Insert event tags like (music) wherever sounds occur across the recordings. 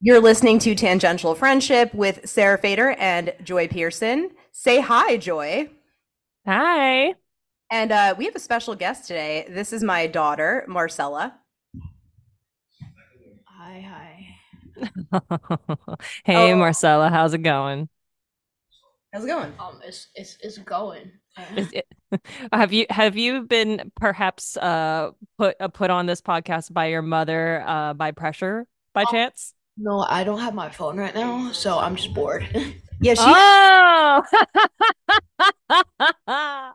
You're listening to Tangential Friendship with Sarah Fader and Joy Pearson. Say hi, Joy. Hi. And uh, we have a special guest today. This is my daughter, Marcella. Hi, hi. (laughs) hey, Oh. Marcella, how's it going? How's it going? Um, it's it's it's going. Is it- (laughs) have you have you been perhaps uh put uh, put on this podcast by your mother uh by pressure by Oh. chance? No, I don't have my phone right now, so I'm just bored. (laughs) Yeah, she Oh.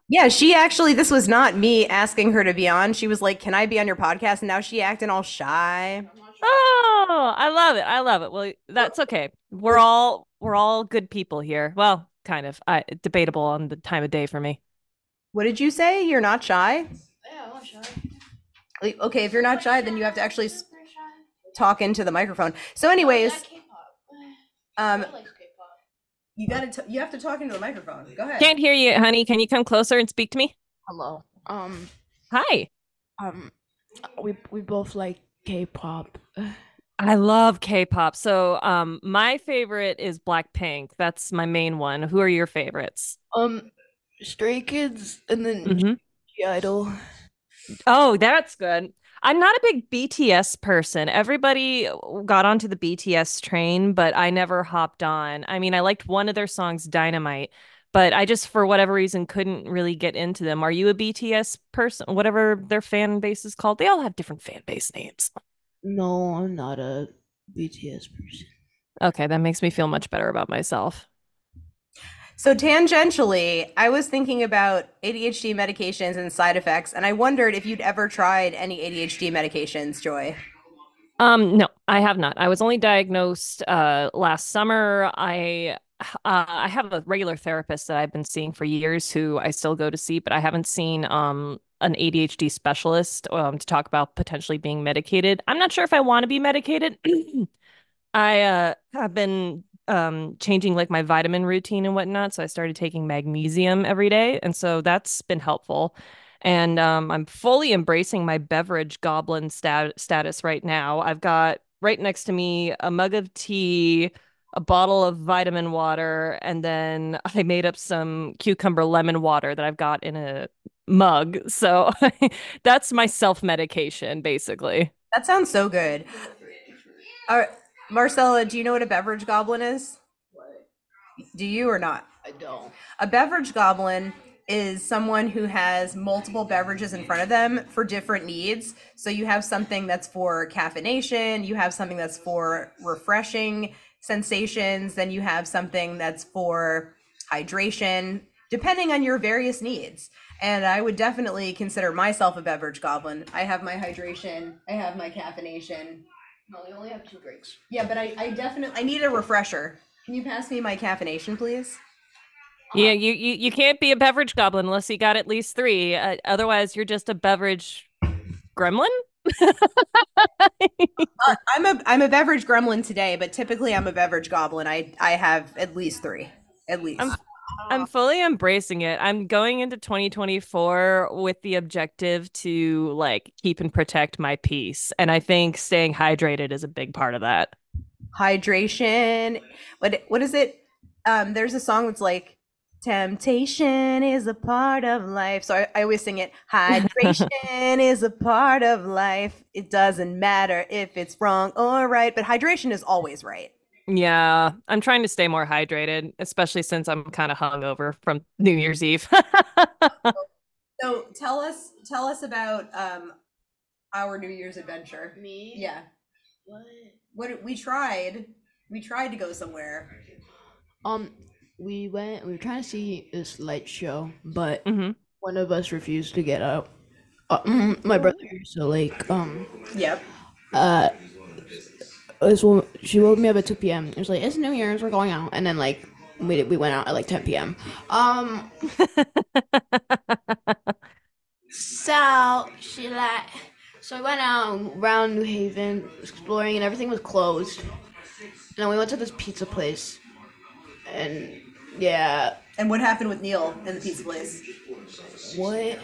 (laughs) yeah, she actually this was not me asking her to be on. She was like, "Can I be on your podcast?" And now she acting all shy. oh, I love it. I love it. Well, that's okay. We're all we're all good people here. Well, kind of. I debatable on the time of day for me. What did you say? You're not shy? yeah, I'm not shy. Okay, if you're not shy, then you have to actually s- talk into the microphone. So anyways, (sighs) um you got to you have to talk into the microphone. Go ahead. Can't hear you, honey. Can you come closer and speak to me? Hello. Um, Hi. um, we we both like K-pop. (sighs) I love K-pop. So, um, my favorite is Blackpink. That's my main one. Who are your favorites? Um, Stray Kids and then Mhm. (G)I-DLE. Oh, that's good. I'm not a big BTS person. Everybody uh, got onto the BTS train, but I never hopped on. I mean, I liked one of their songs, Dynamite, but I just, for whatever reason, couldn't really get into them. Are you a BTS person? Whatever their fan base is called, they all have different fan base names. No, I'm not a BTS person. Okay, that makes me feel much better about myself. So tangentially, I was thinking about ADHD medications and side effects, and I wondered if you'd ever tried any ADHD medications, Joy. Um, no, I have not. I was only diagnosed uh last summer. I uh, I have a regular therapist that I've been seeing for years who I still go to see, but I haven't seen um an ADHD specialist um to talk about potentially being medicated. I'm not sure if I want to be medicated. (clears throat) I uh have been um changing like my vitamin routine and whatnot, so I started taking magnesium every day, and so that's been helpful. And um, I'm fully embracing my beverage goblin stat- status right now. I've got right next to me a mug of tea, a bottle of vitamin water, and then (laughs) I made up some cucumber lemon water that I've got in a mug. (laughs) So that's my self medication, basically. That sounds so good. Uh, Marcella, do you know what a beverage goblin is? What? Do you or not? I don't. A beverage goblin is someone who has multiple beverages in front of them for different needs. So you have something that's for caffeination, you have something that's for refreshing sensations, then you have something that's for hydration, depending on your various needs. And I would definitely consider myself a beverage goblin. I have my hydration, I have my caffeination. No, we only have two drinks. Yeah, but I, I definitely I need a refresher. Can you pass me my caffeination, please? Yeah, you, you you can't be a beverage goblin unless you got at least three. Uh, otherwise, you're just a beverage gremlin. (laughs) Uh, I'm a I'm a beverage gremlin today, but typically I'm a beverage goblin. I I have at least three, at least. I'm- I'm fully embracing it. I'm going into 2024 with the objective to like keep and protect my peace. And I think staying hydrated is a big part of that. Hydration. What what is it? Um, there's a song that's like Temptation is a part of life. So I, I always sing it. Hydration (laughs) is a part of life. It doesn't matter if it's wrong or right, but hydration is always right. Yeah, I'm trying to stay more hydrated, especially since I'm kind of hungover from New Year's Eve. (laughs) So tell us tell us about um our New Year's adventure. Me? Yeah. What? What we tried, we tried to go somewhere. Um, we went. We were trying to see this light show, but hmm one of us refused to get up. Uh, mm, my brother. So like, um, Yep. uh, this woman, she woke me up at two p.m. It was like it's New Year's, we're going out, and then like we we went out at like ten p.m. Um, (laughs) so she like, so we went out around New Haven exploring, and everything was closed. And then we went to this pizza place, and yeah, And what happened with Neil in the pizza place? what?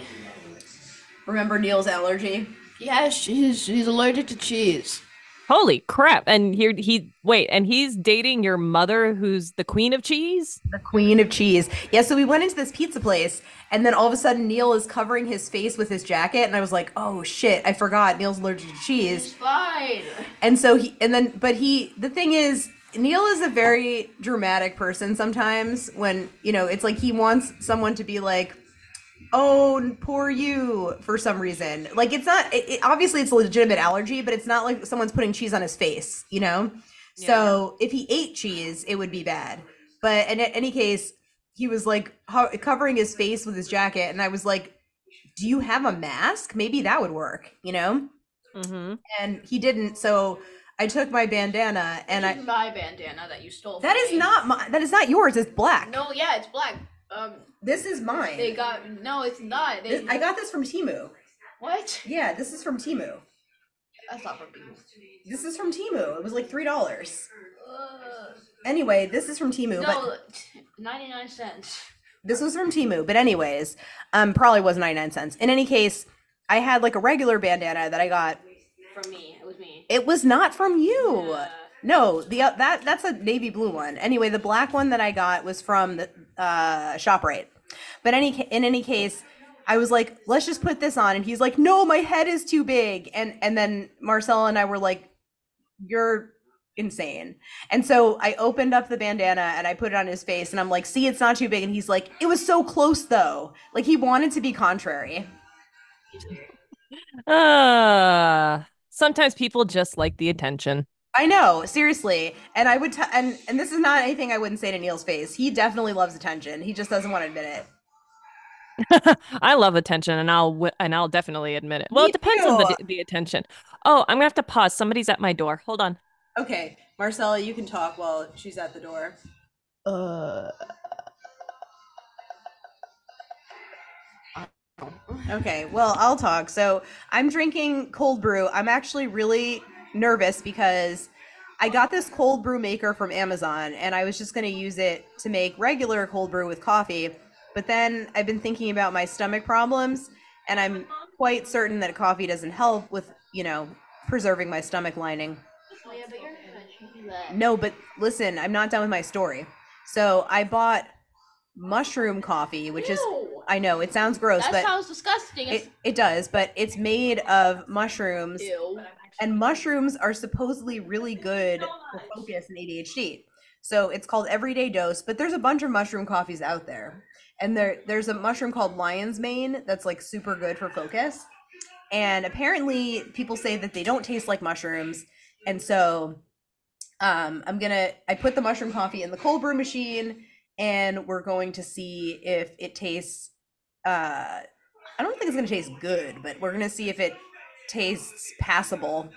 Remember Neil's allergy? Yeah, she's she's allergic to cheese. Holy crap. And here he wait, and he's dating your mother who's the queen of cheese? The queen of cheese. Yeah, so we went into this pizza place and then all of a sudden Neil is covering his face with his jacket and I was like, "Oh shit, I forgot Neil's allergic to It's cheese." fine. And so he and then but he the thing is Neil is a very dramatic person sometimes when, you know, it's like he wants someone to be like, "Oh, poor you" for some reason. Like it's not it, it- obviously it's a legitimate allergy, but it's not like someone's putting cheese on his face, you know? So if he ate cheese, it would be bad. But in a- any case, he was like ho- covering his face with his jacket, and I was like, "Do you have a mask? Maybe that would work," you know? Mm-hmm. And he didn't. So I took my bandana, and I is my bandana that you stole. that from is me. not my that is not yours. It's black. No, yeah, it's black. Um, this is mine. they got no, it's not. They, This- I got this from Temu. what? Yeah, this is from Temu. That's not from you. This is from Temu. It was like three dollars. Uh, Anyway, this is from Temu. no, t- ninety-nine cents. This was from Temu, but anyways, um, probably was 99 cents. In any case, I had like a regular bandana that I got. From me, it was me. It was not from you. Yeah. No, the uh, that that's a navy blue one. Anyway, the black one that I got was from the uh, Shoprite. But any in any case, I was like, let's just put this on, and he's like, no, my head is too big, and and then Marcella and I were like, you're insane. And so I opened up the bandana and I put it on his face, and I'm like, see, it's not too big, and he's like, it was so close though. Like he wanted to be contrary. Uh sometimes people just like the attention. I know, seriously. And I would, t- and and this is not anything I wouldn't say to Neil's face. He definitely loves attention. He just doesn't want to admit it. (laughs) I love attention, and I'll wi- and I'll definitely admit it. Well, Me it depends on the the attention. Oh, I'm gonna have to pause. Somebody's at my door. Hold on. Okay, Marcella, you can talk while she's at the door. Uh, Okay, well, I'll talk. So I'm drinking cold brew. I'm actually really nervous because I got this cold brew maker from Amazon and I was just going to use it to make regular cold brew with coffee. But then I've been thinking about my stomach problems and I'm quite certain that coffee doesn't help with, you know, preserving my stomach lining. oh yeah, but you're touching that. No, but listen, I'm not done with my story. So I bought mushroom coffee, which is I know it sounds gross, that but sounds disgusting. it, it does, but it's made of mushrooms, Ew. And mushrooms are supposedly really good for focus and ADHD. So it's called Everyday Dose, but there's a bunch of mushroom coffees out there, and there there's a mushroom called Lion's Mane that's like super good for focus, and apparently people say that they don't taste like mushrooms, and so um, I'm gonna I put the mushroom coffee in the cold brew machine, and we're going to see if it tastes. Uh, I don't think it's gonna taste good, but we're gonna see if it tastes passable.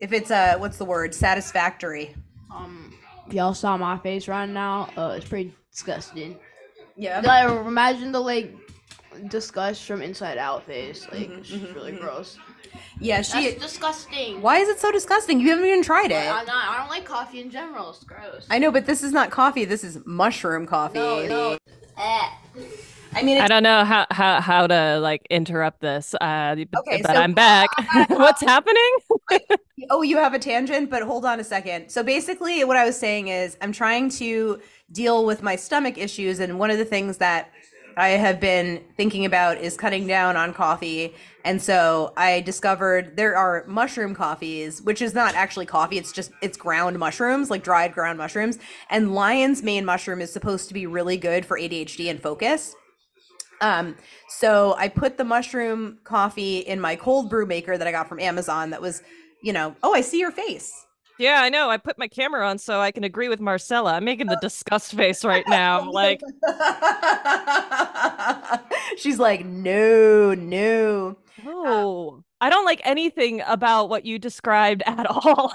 If it's a what's the word? Satisfactory. Um, if y'all saw my face right now, uh, it's pretty disgusting. Yeah. Like, imagine the like disgust from inside out face. Like, Mhm, it's mhm, really mhm. gross. Yeah. She. That's disgusting. Why is it so disgusting? You haven't even tried it. Not, I don't like coffee in general. It's gross. I know, but this is not coffee. This is mushroom coffee. no, no. Eh. I mean, I don't know how how how to like interrupt this. Uh, Okay, but so- I'm (laughs) back. (laughs) What's happening? (laughs) oh, you have a tangent, but hold on a second. So basically, what I was saying is, I'm trying to deal with my stomach issues, and one of the things that I have been thinking about is cutting down on coffee. And so I discovered there are mushroom coffees, which is not actually coffee, it's just it's ground mushrooms, like dried ground mushrooms. And lion's mane mushroom is supposed to be really good for ADHD and focus. Um, so I put the mushroom coffee in my cold brew maker that I got from Amazon that was, you know, oh, I see your face. Yeah, I know. I put my camera on so I can agree with Marcella. I'm making the (laughs) disgust face right now. I'm like, (laughs) She's like, no, no. oh, I don't like anything about what you described at all.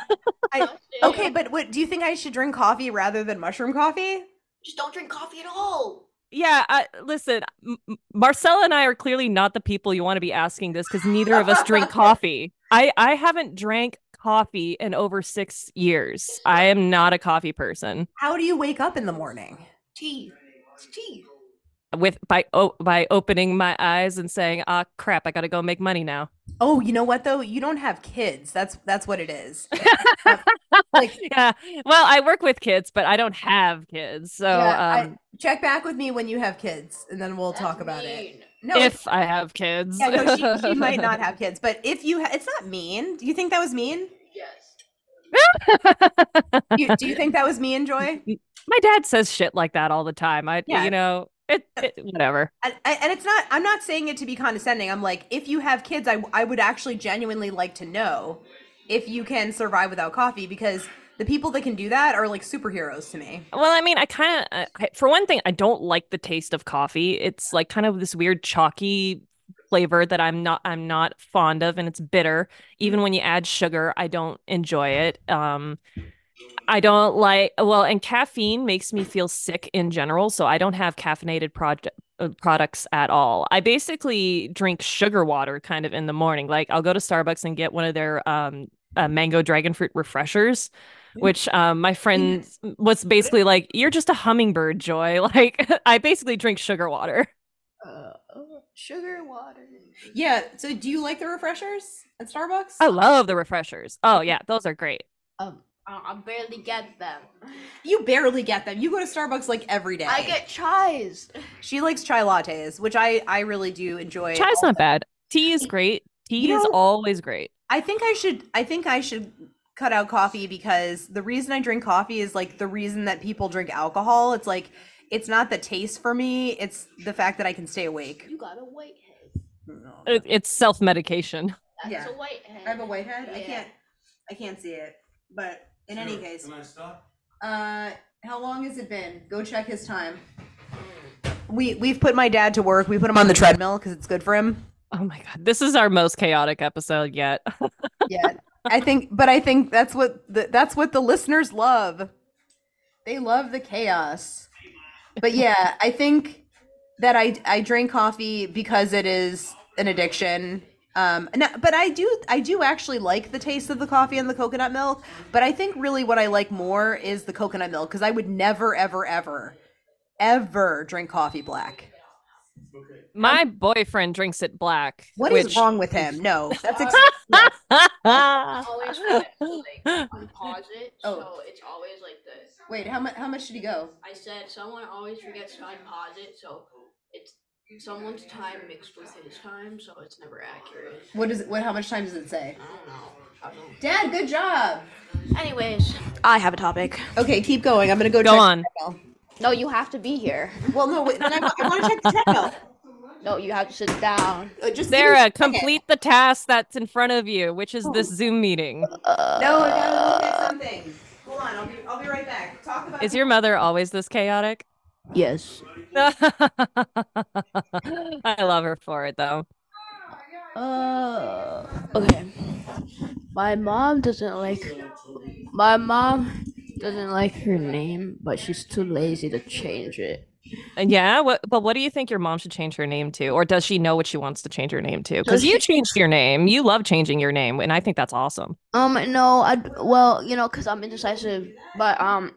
Okay, but what do you think I should drink coffee rather than mushroom coffee? Just don't drink coffee at all. Yeah, I, listen, M- M- Marcella and I are clearly not the people you want to be asking this because neither of us drink (laughs) coffee. I I haven't drank coffee in over six years. I am not a coffee person. How do you wake up in the morning? Tea. It's tea. With by oh, by opening my eyes and saying, "Ah, crap, I got to go make money now." Oh, you know what though? You don't have kids. That's that's what it is. (laughs) like yeah. Well, I work with kids, but I don't have kids. So yeah, I- um, check back with me when you have kids, and then we'll talk about it. No, if I have kids, yeah, no, she, she (laughs) might not have kids, but if you, ha- it's not mean. Do you think that was mean? Yes. (laughs) You, do you think that was mean, Joy? my dad says shit like that all the time. I, Yeah. you know, it, it whatever. And, and it's not. I'm not saying it to be condescending. I'm like, if you have kids, I I would actually genuinely like to know if you can survive without coffee because the people that can do that are like superheroes to me. Well, I mean, I kind of, for one thing, I don't like the taste of coffee. It's like kind of this weird chalky flavor that I'm not, I'm not fond of, and it's bitter. Even when you add sugar, I don't enjoy it. Um, I don't like, well, and caffeine makes me feel sick in general, so I don't have caffeinated project. Uh, products at all. I basically drink sugar water kind of in the morning. Like I'll go to Starbucks and get one of their um uh, mango dragon fruit refreshers, which um my friend was basically like, "You're just a hummingbird, Joy." (laughs) Like (laughs) I basically drink sugar water. Uh, sugar water. Yeah. So, do you like the refreshers at Starbucks? I love the refreshers. Oh yeah, those are great. Um, I, I barely get them. You barely get them. You go to Starbucks like every day. I get chais. She likes chai lattes, which I I really do enjoy. Chai's also. not bad. Tea is great. Tea You is know- always great. I think I should I think I should cut out coffee because the reason I drink coffee is like the reason that people drink alcohol. It's like it's not the taste for me, it's the fact that I can stay awake. You got a white head. It's self medication. That's Yeah. a white head. I have a white head. I can't I can't see it. But in any Sure. case, Can I stop? uh how long has it been? Go check his time. We we've put my dad to work. We put him on the treadmill because it's good for him. Oh my god, this is our most chaotic episode yet. (laughs) Yeah. I think but I think that's what the, that's what the listeners love. They love the chaos. But yeah, I think that I I drink coffee because it is an addiction. Um no, but I do I do actually like the taste of the coffee and the coconut milk, but I think really what I like more is the coconut milk cuz I would never ever ever ever drink coffee black. My boyfriend drinks it black. What is which- wrong with him? No, that's ex- always forget like unpause it, Oh. so it's always like this. Wait, how much how much did he go? I said someone always forgets to unpause it, so it's someone's time mixed with his time, so it's never accurate. What is it what how much time does it say? I don't know. I don't know. Dad, good job. Anyways, I have a topic. Okay, keep going. I'm gonna go. Go check on. The treadmill. No, you have to be here. well, no, wait, then I, want to check the treadmill. No, you have to sit down. Uh, just give me a Sarah, second. complete the task that's in front of you, which is this Zoom meeting. Uh, No, I gotta look at something. Hold on, I'll be I'll be right back. Talk about. Is your mother always this chaotic? Yes. (laughs) I love her for it though. Uh. Okay. My mom doesn't like. My mom doesn't like her name, but she's too lazy to change it. And yeah, what but what do you think your mom should change her name to? Or does she know what she wants to change her name to? Because you changed your name. You love changing your name, and I think that's awesome. Um, no, I well, you know, cause I'm indecisive, but um,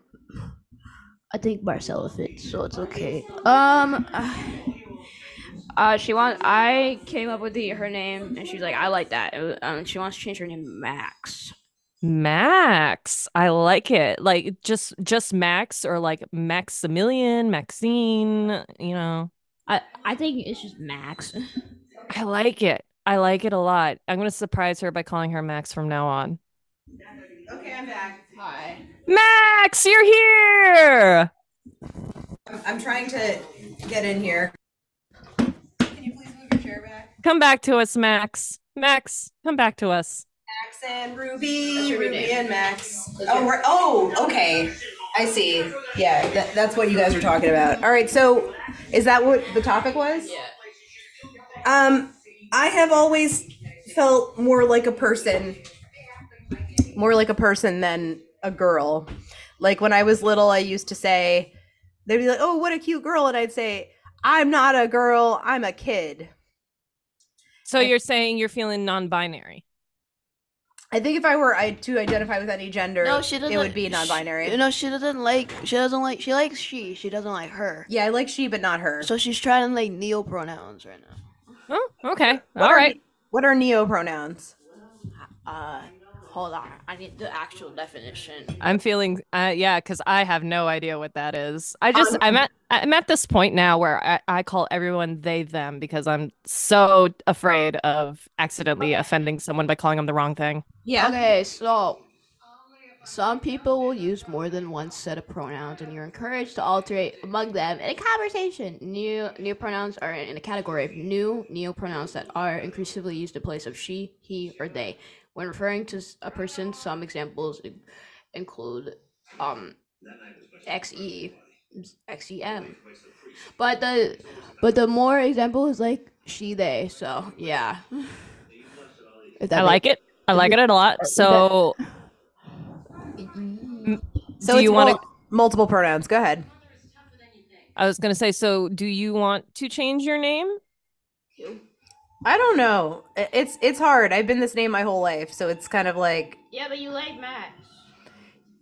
I think Marcella fits, so it's okay. Um, uh, she wants. I came up with the her name, and she's like, I like that. It Um, she wants to change her name to Max. Max. I like it. Like just just Max or like Maximilian, Maxine, you know. I I think it's just Max. (laughs) I like it. I like it a lot. I'm gonna surprise her by calling her Max from now on. Okay, I'm back. Hi. Max, you're here. I'm, I'm trying to get in here. Can you please move your chair back? Come back to us, Max. Max, come back to us. Max and Ruby, Ruby name. and Max. Oh, we're, oh, okay. I see. Yeah, that, that's what you guys are talking about. All right, so is that what the topic was? Yeah. Um, I have always felt more like a person, more like a person than a girl. Like when I was little, I used to say, they'd be like, "Oh, what a cute girl," and I'd say, "I'm not a girl. I'm a kid." So you're saying you're feeling non-binary. I think if I were I to identify with any gender, No, she doesn't. it would be non-binary. no, she doesn't like. She doesn't like. She likes she. She doesn't like her. yeah, I like she, but not her. So she's trying to like neo pronouns right now. Oh, okay. What All are- right. What are neo pronouns? Uh, hold on. I need the actual definition. I'm feeling, uh, yeah, because I have no idea what that is. I just, I'm at, I'm at this point now where I, I call everyone they them because I'm so afraid of accidentally offending someone by calling them the wrong thing. Yeah. Okay, so some people will use more than one set of pronouns, and you're encouraged to alternate among them in a conversation. New new pronouns are in a category of new neo pronouns that are increasingly used in place of she, he, or they. When referring to s- a person, some examples in- include um xe, xem. But the but the more example is like she, they. So yeah. If that I makes- like it. I like it a lot. So, So do it's you want to? mul- multiple pronouns? Go ahead. I was going to say, so do you want to change your name? I don't know. It's it's hard. I've been this name my whole life, so it's kind of like, Yeah, but you like match.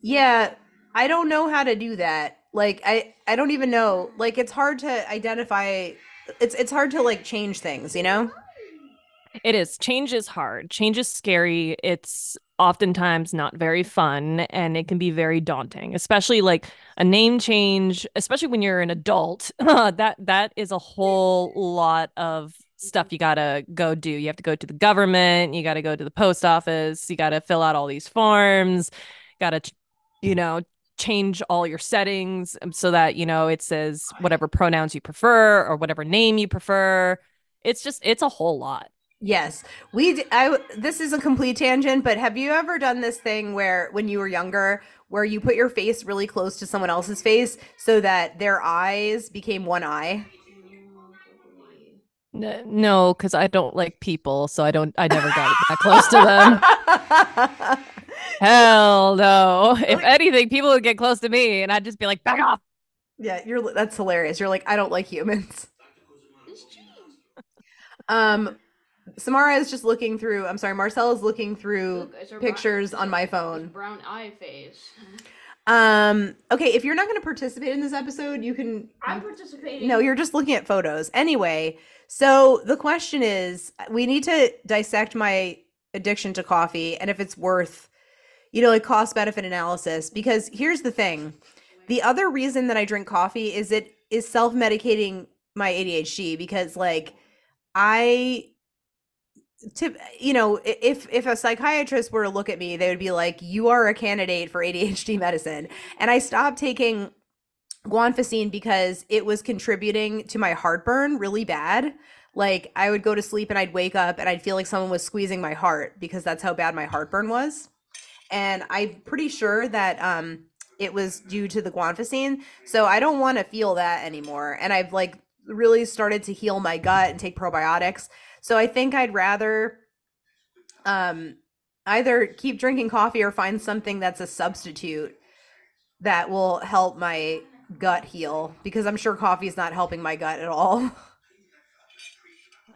yeah, I don't know how to do that. Like I I don't even know. Like it's hard to identify. It's it's hard to like change things, you know? It is. Change is hard. Change is scary. It's oftentimes not very fun and it can be very daunting, especially like a name change, especially when you're an adult. (laughs) that that is a whole lot of stuff you got to go do. You have to go to the government, you got to go to the post office, you got to fill out all these forms, got to you know, change all your settings um, so that, you know, it says whatever pronouns you prefer or whatever name you prefer. It's just it's a whole lot. Yes. We d- I this is a complete tangent, but have you ever done this thing where when you were younger where you put your face really close to someone else's face so that their eyes became one eye? N- No, because I don't like people, so I don't. I never got that close to them. (laughs) Hell no! If anything, people would get close to me, and I'd just be like, "Back off!" yeah, you're that's hilarious. You're like, I don't like humans. Um Samara is just looking through. I'm sorry, Marcel is looking through Look, it's her brown- pictures on my phone. Brown eye face. (laughs) Um okay, if you're not going to participate in this episode, you can I'm participating. No, you're just looking at photos. Anyway, so the question is we need to dissect my addiction to coffee and if it's worth, you know, like cost benefit analysis. Because here's the thing the other reason that I drink coffee is it is self medicating my ADHD because, like, I. To, you know if if a psychiatrist were to look at me they would be like you are a candidate for ADHD medicine and I stopped taking guanfacine because it was contributing to my heartburn really bad. Like I would go to sleep and I'd wake up and I'd feel like someone was squeezing my heart because that's how bad my heartburn was. And I'm pretty sure that um it was due to the guanfacine. So I don't want to feel that anymore. And I've like really started to heal my gut and take probiotics. So I think I'd rather um either keep drinking coffee or find something that's a substitute that will help my gut heal because I'm sure coffee is not helping my gut at all. (laughs)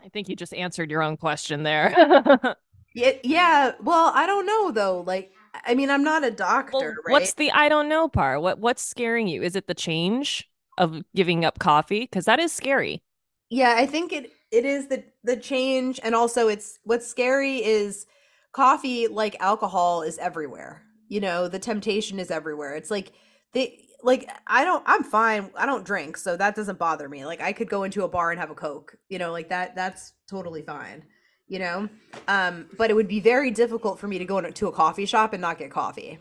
I think you just answered your own question there. (laughs) yeah, yeah. Well, I don't know though. Like, I mean, I'm not a doctor, Well, right? What's the I don't know part? What what's scaring you? Is it the change of giving up coffee? Because that is scary. Yeah, I think it it is the the change and also it's what's scary is coffee like alcohol is everywhere. You know, the temptation is everywhere. It's like they like I don't I'm fine. I don't drink, so that doesn't bother me. Like I could go into a bar and have a coke. You know, like that that's totally fine. You know? Um but it would be very difficult for me to go into a coffee shop and not get coffee.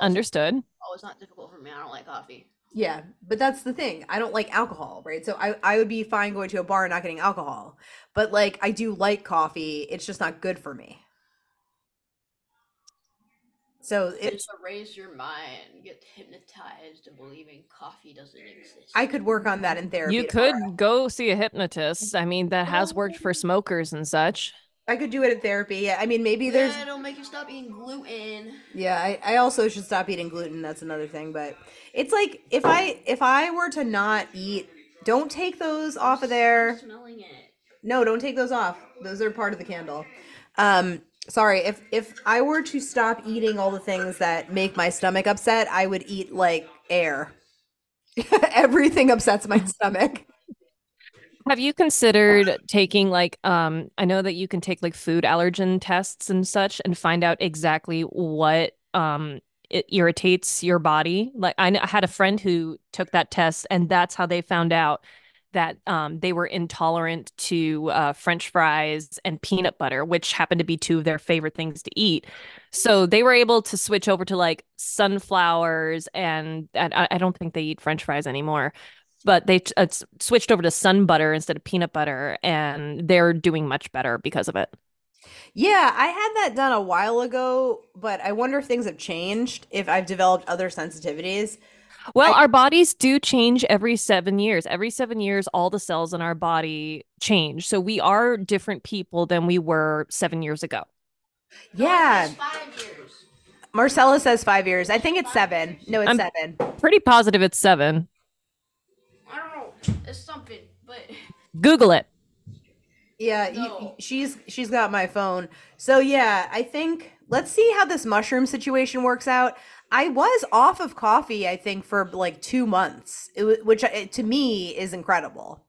Understood. Oh, it's not difficult for me. I don't like coffee. Yeah, but that's the thing. I don't like alcohol, right? So I, I would be fine going to a bar and not getting alcohol. But like I do like coffee. It's just not good for me. So It's it's to raise your mind, get hypnotized to believing coffee doesn't exist. I could work on that in therapy. You could tomorrow. go see a hypnotist. I mean, that has worked for smokers and such. I could do it in therapy. I mean maybe there's Yeah, it'll make you stop eating gluten. Yeah, I, I also should stop eating gluten. That's another thing. But it's like if I if I were to not eat, don't take those off of there. Smelling it. No, don't take those off. Those are part of the candle. Um, sorry if if i were to stop eating all the things that make my stomach upset i would eat like air (laughs) everything upsets my stomach Have you considered taking like um I know that you can take like food allergen tests and such and find out exactly what um it irritates your body? Like I, I had a friend who took that test and that's how they found out that um they were intolerant to uh French fries and peanut butter, which happened to be two of their favorite things to eat. So they were able to switch over to like sunflowers and, and I, I don't think they eat French fries anymore but they uh, switched over to sun butter instead of peanut butter and they're doing much better because of it yeah i had that done a while ago but i wonder if things have changed if i've developed other sensitivities well I, our bodies do change every seven years. Every seven years all the cells in our body change. So we are different people than we were seven years ago. Yeah. Five years. marcella says five years. I think it's seven. no it's I'm- seven. pretty positive it's seven. I don't know. It's something, but (laughs) google it. Yeah, you, she's she's got my phone. So yeah, I think let's see how this mushroom situation works out. I was off of coffee, I think, for like two months, which uh, to me is incredible.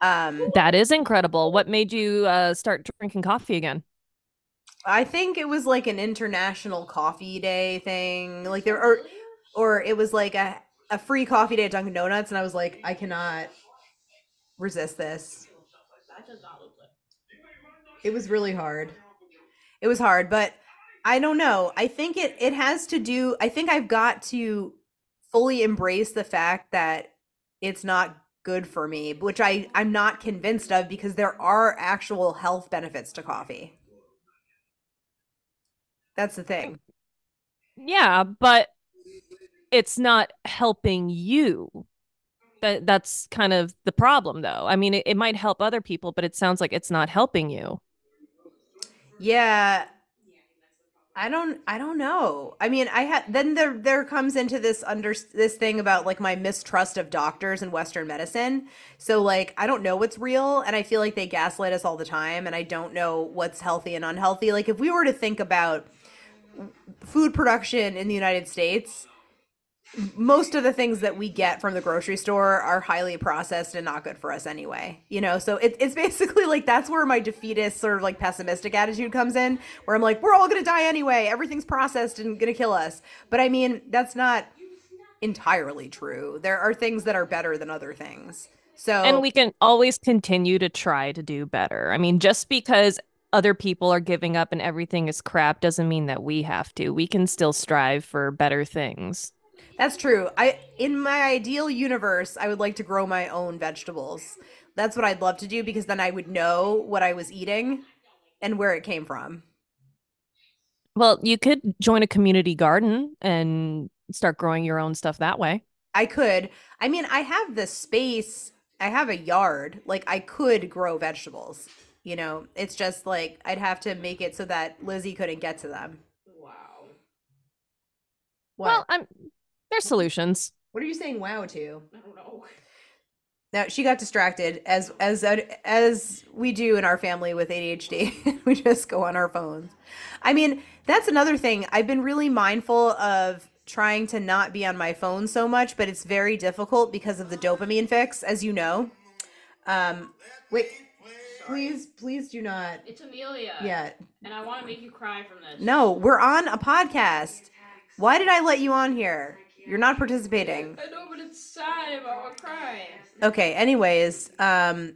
Um, that is incredible what made you uh, start drinking coffee again I think it was like an international coffee day thing, like there or or it was like a a free coffee day at Dunkin' Donuts, and I was like, I cannot resist this. that does not look good. It was really hard. It was hard, but I don't know. I think it it has to do I think I've got to fully embrace the fact that it's not good for me, which I I'm not convinced of because there are actual health benefits to coffee. That's the thing. yeah but it's not helping you that that's kind of the problem though i mean it, it might help other people but it sounds like it's not helping you Yeah. I don't I don't know. I mean, I had then there there comes into this under this thing about like my mistrust of doctors and western medicine. So like I don't know what's real and I feel like they gaslight us all the time and I don't know what's healthy and unhealthy. Like if we were to think about food production in the United States, most of the things that we get from the grocery store are highly processed and not good for us anyway. You know, so it, it's (laughs) basically like that's where my defeatist sort of like pessimistic attitude comes in, where I'm like, we're all gonna die anyway. Everything's processed and gonna kill us. But I mean, that's not entirely true. There are things that are better than other things. So and we can always continue to try to do better i mean just because other people are giving up and everything is crap doesn't mean that we have to we can still strive for better things That's true. I in my ideal universe, I would like to grow my own vegetables. That's what I'd love to do because then I would know what I was eating and where it came from. well you could join a community garden and start growing your own stuff that way I could. I mean, I have the space. I have a yard. Like I could grow vegetables. You know, it's just like I'd have to make it so that Lizzie couldn't get to them. Wow. What? well i'm there's solutions what are you saying wow to? I don't know. Now she got distracted as as as we do in our family with ADHD. (laughs) we just go on our phones. I mean, that's another thing. I've been really mindful of trying to not be on my phone so much, but it's very difficult because of the dopamine fix, as you know. Um, wait, please, please do not. It's Amelia. Yeah, And I want to make you cry from this. no, we're on a podcast. Why did I let you on here? You're not participating. I know, but it's sad if I want to. Okay, anyways, um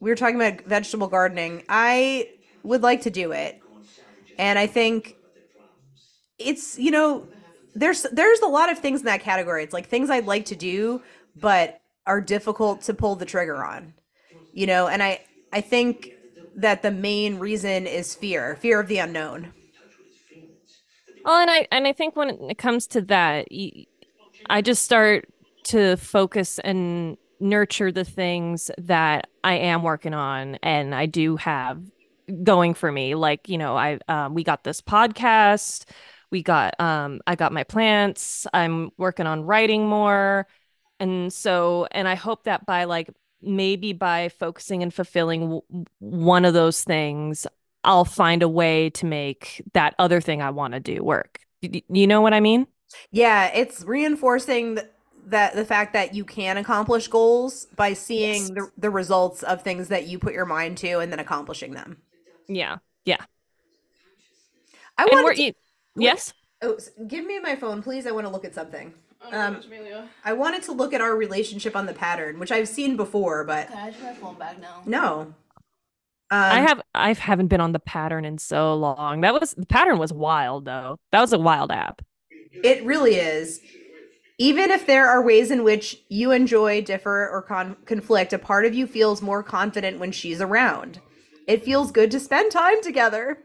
we were talking about vegetable gardening. I would like to do it. And I think it's, you know, there's there's a lot of things in that category. It's like things I'd like to do but are difficult to pull the trigger on. You know, and I I think that the main reason is fear, fear of the unknown. Well, and I and I think when it comes to that, y- I just start to focus and nurture the things that I am working on, and I do have going for me. Like you know, I um, we got this podcast, we got um, I got my plants. I'm working on writing more, and so and I hope that by like maybe by focusing and fulfilling w- one of those things I'll find a way to make that other thing I want to do work. You know what I mean? Yeah, it's reinforcing that the fact that you can accomplish goals by seeing yes. the, the results of things that you put your mind to and then accomplishing them. Yeah. Yeah. I want to, yes. Oh, give me my phone, please. I want to look at something. Um, I wanted to look at our relationship on the pattern, which I've seen before, but can I turn my phone back now? No. Um, I have I haven't been on the pattern in so long. That was the pattern was wild though. That was a wild app. It really is. Even if there are ways in which you enjoy, differ, or con- conflict, a part of you feels more confident when she's around. It feels good to spend time together.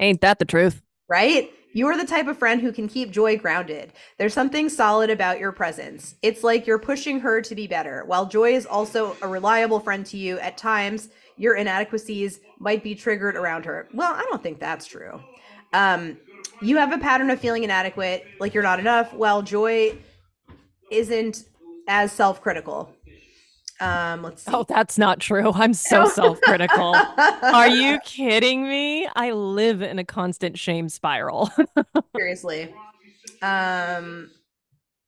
Ain't that the truth? Right? You are the type of friend who can keep Joy grounded. There's something solid about your presence. It's like you're pushing her to be better. While Joy is also a reliable friend to you, at times your inadequacies might be triggered around her. Well, I don't think that's true. Um, you have a pattern of feeling inadequate, like you're not enough, while Joy isn't as self critical. Um, let's see. Oh, that's not true. I'm so (laughs) self critical. Are you kidding me? I live in a constant shame spiral. (laughs) Seriously. Um,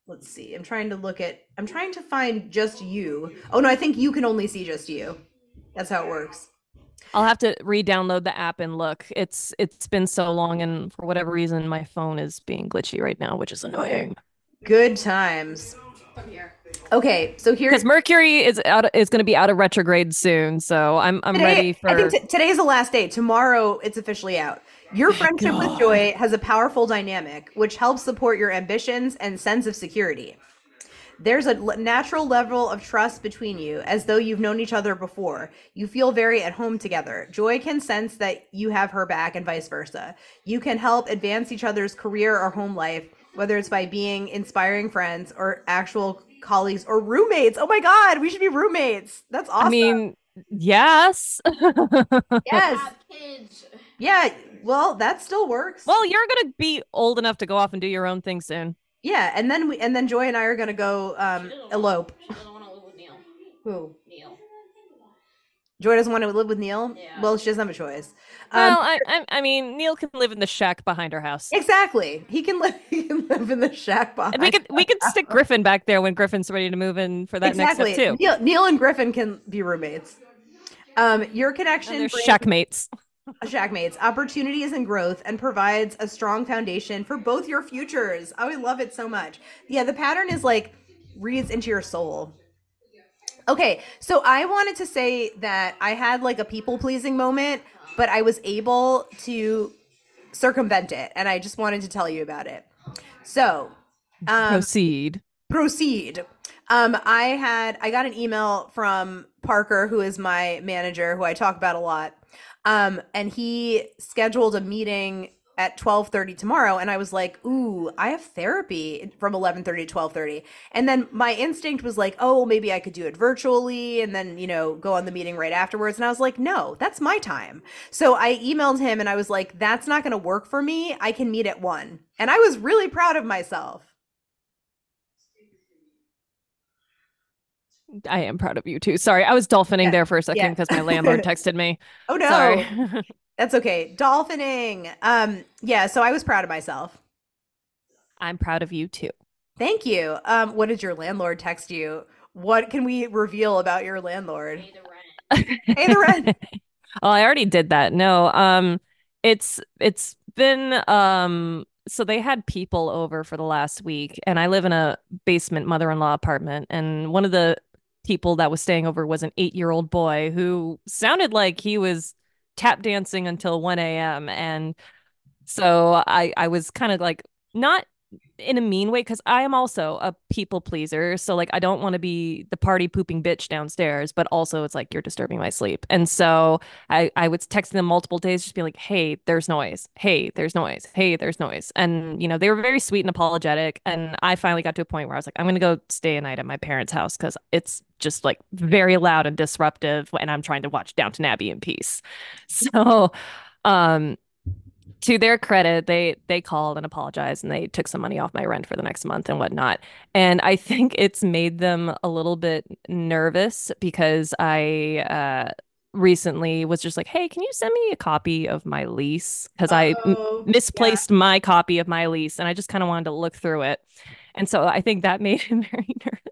let's see. I'm trying to look at, I'm trying to find just you. Oh, no, I think you can only see just you. That's how it works. I'll have to re-download the app and look. It's it's been so long, and for whatever reason, my phone is being glitchy right now, which is annoying. Good times. here. Okay, so here because Mercury is out is going to be out of retrograde soon, so I'm I'm today, ready for. I think t- today's the last day. Tomorrow, it's officially out. Your friendship God. with Joy has a powerful dynamic, which helps support your ambitions and sense of security. There's a natural level of trust between you, as though you've known each other before. You feel very at home together. Joy can sense that you have her back, and vice versa. You can help advance each other's career or home life, whether it's by being inspiring friends or actual colleagues or roommates. Oh my God, we should be roommates. That's awesome. I mean, yes. (laughs) yes. Yeah, well, that still works. Well, you're going to be old enough to go off and do your own thing soon. Yeah, and then we and then Joy and I are gonna go um elope. Who? Neil. Joy doesn't want to live with Neil. Yeah. Well, she doesn't have a choice. Um, well, I, I, I mean, Neil can live in the shack behind her house. Exactly. He can live. (laughs) He can live in the shack behind. And we could we could stick Griffin back there when Griffin's ready to move in for that exactly. next step too. Neil, Neil and Griffin can be roommates. Um, your connection. And they're shackmates. (laughs) Shackmates, opportunities and growth, and provides a strong foundation for both your futures. Oh, I love it so much. Yeah, the pattern is like reads into your soul. Okay, so I wanted to say that I had like a people pleasing moment, but I was able to circumvent it, and I just wanted to tell you about it. So, um, proceed. Proceed. Um, I had I got an email from Parker, who is my manager, who I talk about a lot um, and he scheduled a meeting at 12:30 tomorrow and I was like, "Ooh, I have therapy from 11:30 to 12:30." And then my instinct was like, "Oh, maybe I could do it virtually and then, you know, go on the meeting right afterwards." And I was like, "No, that's my time." So I emailed him and I was like, "That's not going to work for me. I can meet at 1." And I was really proud of myself. I am proud of you too. Sorry, I was dolphining yeah. there for a second because yeah. my landlord (laughs) texted me. oh no. Sorry. (laughs) That's okay. Dolphining. Um yeah, so I was proud of myself. I'm proud of you too. Thank you. Um what did your landlord text you? What can we reveal about your landlord? Pay the rent. Pay the rent. (laughs) oh, I already did that. No. Um it's it's been um so they had people over for the last week and i live in a basement mother-in-law apartment and one of the people that was staying over was an eight year old boy who sounded like he was tap dancing until 1 a.m. And so I, I was kind of like not in a mean way because I am also a people pleaser. So like I don't want to be the party pooping bitch downstairs, but also it's like you're disturbing my sleep. And so I I was texting them multiple days, just be like, hey, there's noise. Hey, there's noise. Hey, there's noise. And you know they were very sweet and apologetic. And I finally got to a point where I was like, I'm gonna go stay a night at my parents' house because it's just like very loud and disruptive, and I'm trying to watch Downton Abbey in peace. (laughs) So um to their credit, they they called and apologized and they took some money off my rent for the next month and whatnot. And I think it's made them a little bit nervous because I uh, recently was just like, "Hey, can you send me a copy of my lease?" Because I m- Oh, yeah. misplaced my copy of my lease, and I just kind of wanted to look through it, and so I think that (laughs) made him very nervous.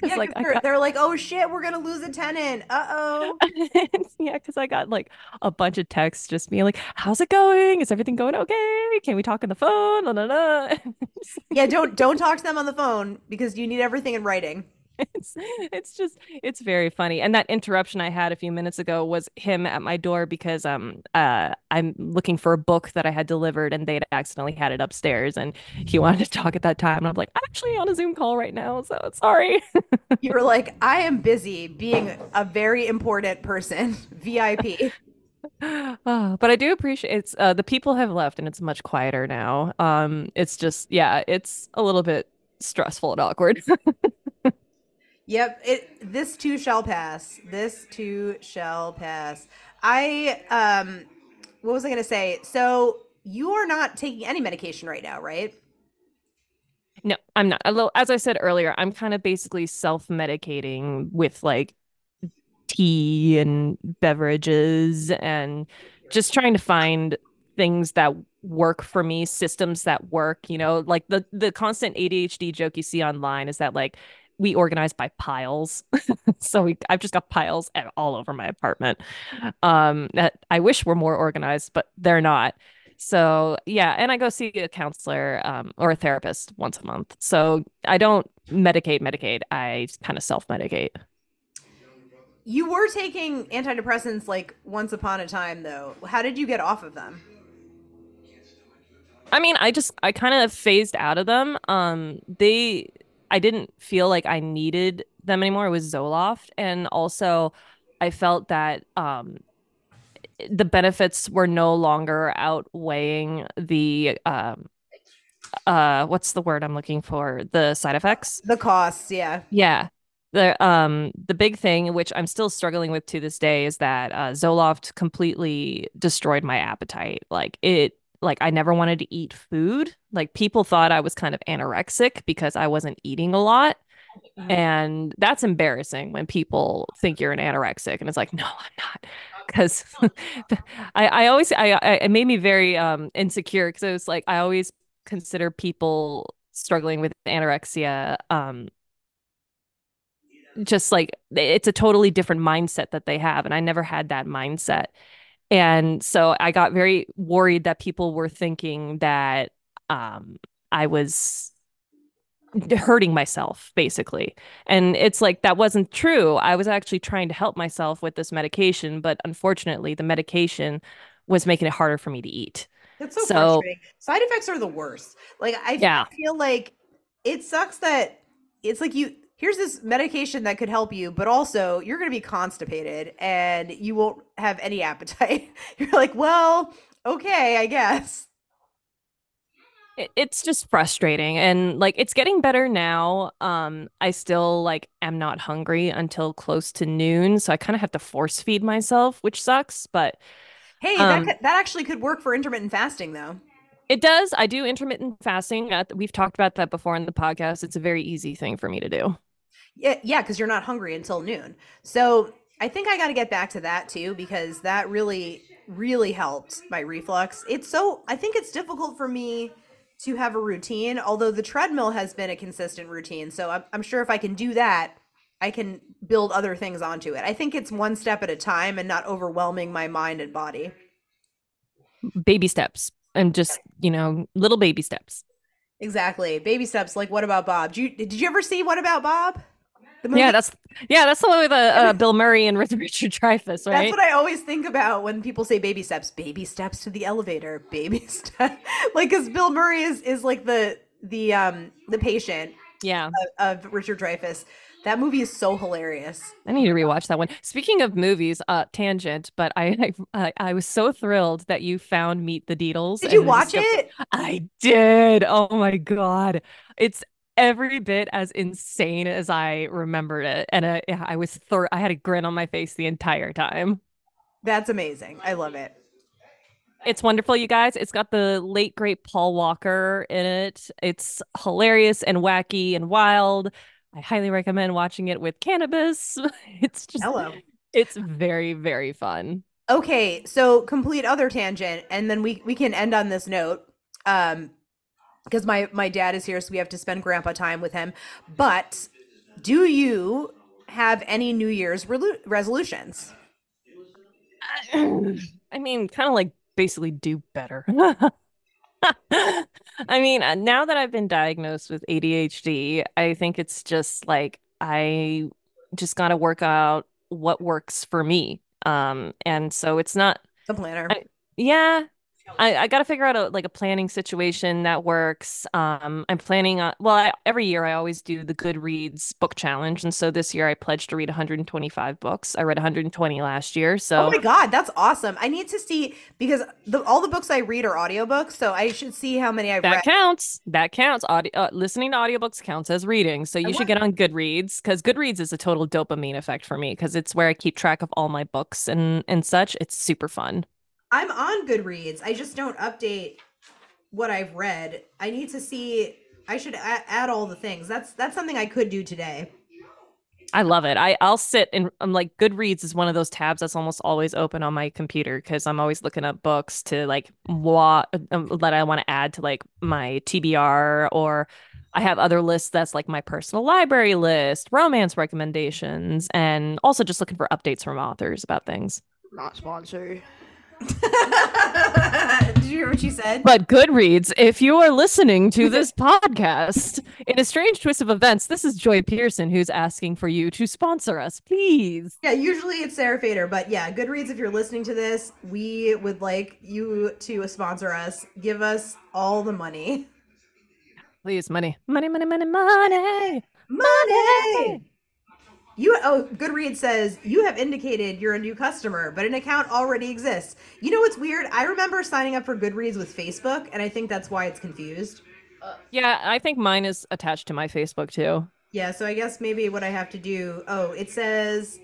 Because Yeah, like 'cause got they're like, oh shit, we're gonna lose a tenant. Uh oh. (laughs) yeah, because I got like a bunch of texts just being like, "How's it going? Is everything going okay? Can we talk on the phone?" La, la, la. (laughs) Yeah, don't don't talk to them on the phone because you need everything in writing. It's it's just it's very funny. And that interruption I had a few minutes ago was him at my door because um uh I'm looking for a book that I had delivered and they'd accidentally had it upstairs and he wanted to talk at that time and I'm like, I'm actually on a Zoom call right now, so sorry. You were like, I am busy being a very important person, (laughs) VIP. Uh, but I do appreciate it's uh the people have left and it's much quieter now. Um it's just yeah, it's a little bit stressful and awkward. (laughs) Yep, it this too shall pass. This too shall pass. I um what was I going to say? So you are not taking any medication right now, right? No, I'm not. Although, as I said earlier, I'm kind of basically self-medicating with like tea and beverages and just trying to find things that work for me, systems that work, you know, like the the constant ADHD joke you see online is that like we organize by piles. (laughs) so we, I've just got piles all over my apartment. Um that I wish were more organized, but they're not. So yeah, and I go see a counselor um, or a therapist once a month. So I don't medicate, medicate. I kind of self-medicate. You were taking antidepressants like once upon a time though. How did you get off of them? I mean, I just I kind of phased out of them. Um, they I didn't feel like I needed them anymore. It was Zoloft, and also I felt that um the benefits were no longer outweighing the um uh what's the word I'm looking for? The side effects. The costs, yeah. Yeah. The um the big thing which I'm still struggling with to this day is that uh Zoloft completely destroyed my appetite. Like it like I never wanted to eat food. Like people thought I was kind of anorexic because I wasn't eating a lot. Mhm. And that's embarrassing when people think you're an anorexic and it's like, no, I'm not. Because (laughs) I, I always I, I it made me very um insecure because it was like I always consider people struggling with anorexia um just like it's a totally different mindset that they have and I never had that mindset. And so I got very worried that people were thinking that um I was hurting myself basically. And it's like that wasn't true. I was actually trying to help myself with this medication, but unfortunately the medication was making it harder for me to eat. That's so, So- frustrating. Side effects are the worst. Like I Yeah. feel like it sucks that it's like you here's this medication that could help you, but also you're going to be constipated and you won't have any appetite. (laughs) You're like, well, okay, I guess. it's just frustrating and like it's getting better now um i still like am not hungry until close to noon so i kind of have to force feed myself which sucks but Hey, Um, that could, that actually could work for intermittent fasting though. it does i do intermittent fasting we've talked about that before in the podcast it's a very easy thing for me to do Yeah, yeah, because you're not hungry until noon. So I think I got to get back to that too because that really, really helped my reflux. It's so I think it's difficult for me to have a routine, although the treadmill has been a consistent routine. So I'm, I'm sure if I can do that, I can build other things onto it. I think it's one step at a time and not overwhelming my mind and body. baby steps and just you know little baby steps Exactly, baby steps. Like, what about Bob? Did you did you ever see What About Bob? Yeah that's yeah that's the one with uh, uh, bill murray and (laughs) Richard dreyfuss right? That's what I always think about when people say baby steps. Baby steps to the elevator. Baby (laughs) step. like, because Bill Murray is is like the the um the patient yeah of, of Richard Dreyfuss. That movie is so hilarious. I need to rewatch that one. Speaking of movies, uh, tangent, but I, I I was so thrilled that you found Meet the Deedles. Did you watch it? I did. Oh my god, it's every bit as insane as I remembered it, and uh, I was thir- I had a grin on my face the entire time. That's amazing. I love it. It's wonderful, you guys. It's got the late great Paul Walker in it. It's hilarious and wacky and wild. I highly recommend watching it with cannabis. (laughs) It's just Hello. It's very, very fun. Okay, so complete other tangent, and then we we can end on this note. Um, because my my dad is here, so we have to spend grandpa time with him. But do you have any New Year's relu- resolutions? I mean, kind of like basically do better. (laughs) I mean, uh, now that I've been diagnosed with ADHD, I think it's just like I just got to work out what works for me. Um, and so it's not, The planner. I- yeah, I, I got to figure out a like a planning situation that works. Um, I'm planning on, well, I, every year I always do the Goodreads book challenge. And so this year I pledged to read 125 books. I read 120 last year. So Oh my god, that's awesome! I need to see because the, all the books I read are audiobooks, so I should see how many I've That read. counts. That counts. Audio, uh, listening to audiobooks counts as reading. So you I should want- get on Goodreads because Goodreads is a total dopamine effect for me because it's where I keep track of all my books and and such. It's super fun. I'm on Goodreads. I just don't update what I've read. I need to see. I should add, add all the things. That's that's something I could do today. I love it. I I'll sit and I'm like Goodreads is one of those tabs that's almost always open on my computer because I'm always looking up books to like what um, that I want to add to like my TBR or I have other lists that's like my personal library list, romance recommendations, and also just looking for updates from authors about things. Not sponsored. (laughs) Did you hear what she said? But Goodreads, if you are listening to this (laughs) podcast, in a strange twist of events, this is Joy Pearson who's asking for you to sponsor us, please. Yeah, usually it's Sarah Fader, but yeah, Goodreads. If you're listening to this, we would like you to sponsor us. Give us all the money. Please, money, money, money, money, money. Money. You oh, Goodreads says you have indicated you're a new customer, but an account already exists. You know what's weird? I remember signing up for Goodreads with Facebook, and I think that's why it's confused. Yeah, I think mine is attached to my Facebook too. Yeah, so I guess maybe what I have to do. Oh, it says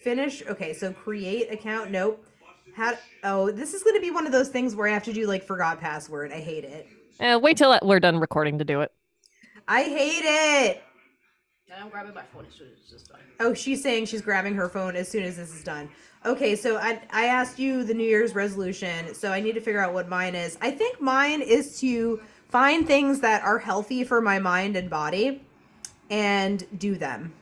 finish. Okay, so create account. Nope. How? Oh, this is going to be one of those things where I have to do like forgot password. I hate it. Uh, wait till we're done recording to do it. I hate it. And I'm grabbing my phone as soon as this is done. Oh, she's saying she's grabbing her phone as soon as this is done. Okay, so I I asked you the New Year's resolution, so I need to figure out what mine is. I think mine is to find things that are healthy for my mind and body and do them.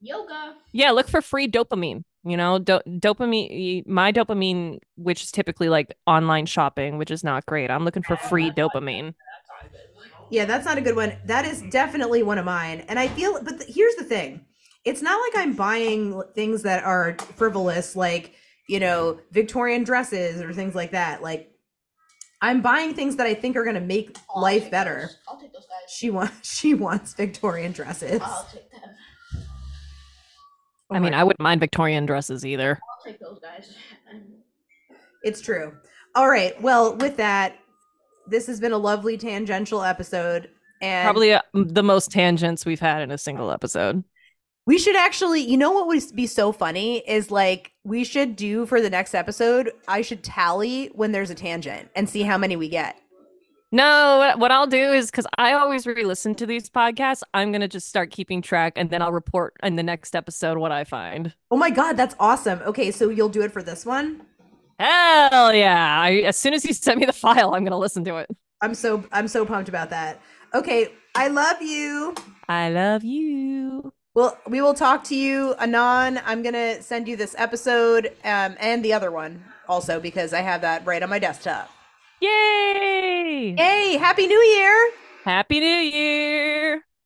Yoga. Yeah, look for free dopamine. You know, do- dopamine, my dopamine, which is typically like online shopping, which is not great. I'm looking for free (laughs) dopamine. Yeah, that's not a good one. That is mm-hmm. definitely one of mine. And I feel but th- here's the thing. It's not like I'm buying things that are frivolous like, you know, Victorian dresses or things like that. Like I'm buying things that I think are going to make I'll life take better. those. I'll take those guys. She wants (laughs) she wants Victorian dresses. I'll take them. Oh I mean, my- I wouldn't mind Victorian dresses either. I'll take those guys. It's true. All right. Well, with that, this has been a lovely tangential episode and Probably uh, the most tangents we've had in a single episode. we should actually, you know what would be so funny is like we should do for the next episode, I should tally when there's a tangent and see how many we get. No, what- what I'll do is because I always re-listen to these podcasts, I'm gonna just start keeping track, and then I'll report in the next episode what I find. Oh my god, that's awesome. Okay, so you'll do it for this one? Hell yeah! I, as soon as you send me the file, I'm gonna listen to it. I'm so I'm so pumped about that. Okay, I love you. I love you. Well, we will talk to you anon. I'm gonna send you this episode um, and the other one also because I have that right on my desktop. Yay! Yay! Happy New Year! Happy New Year!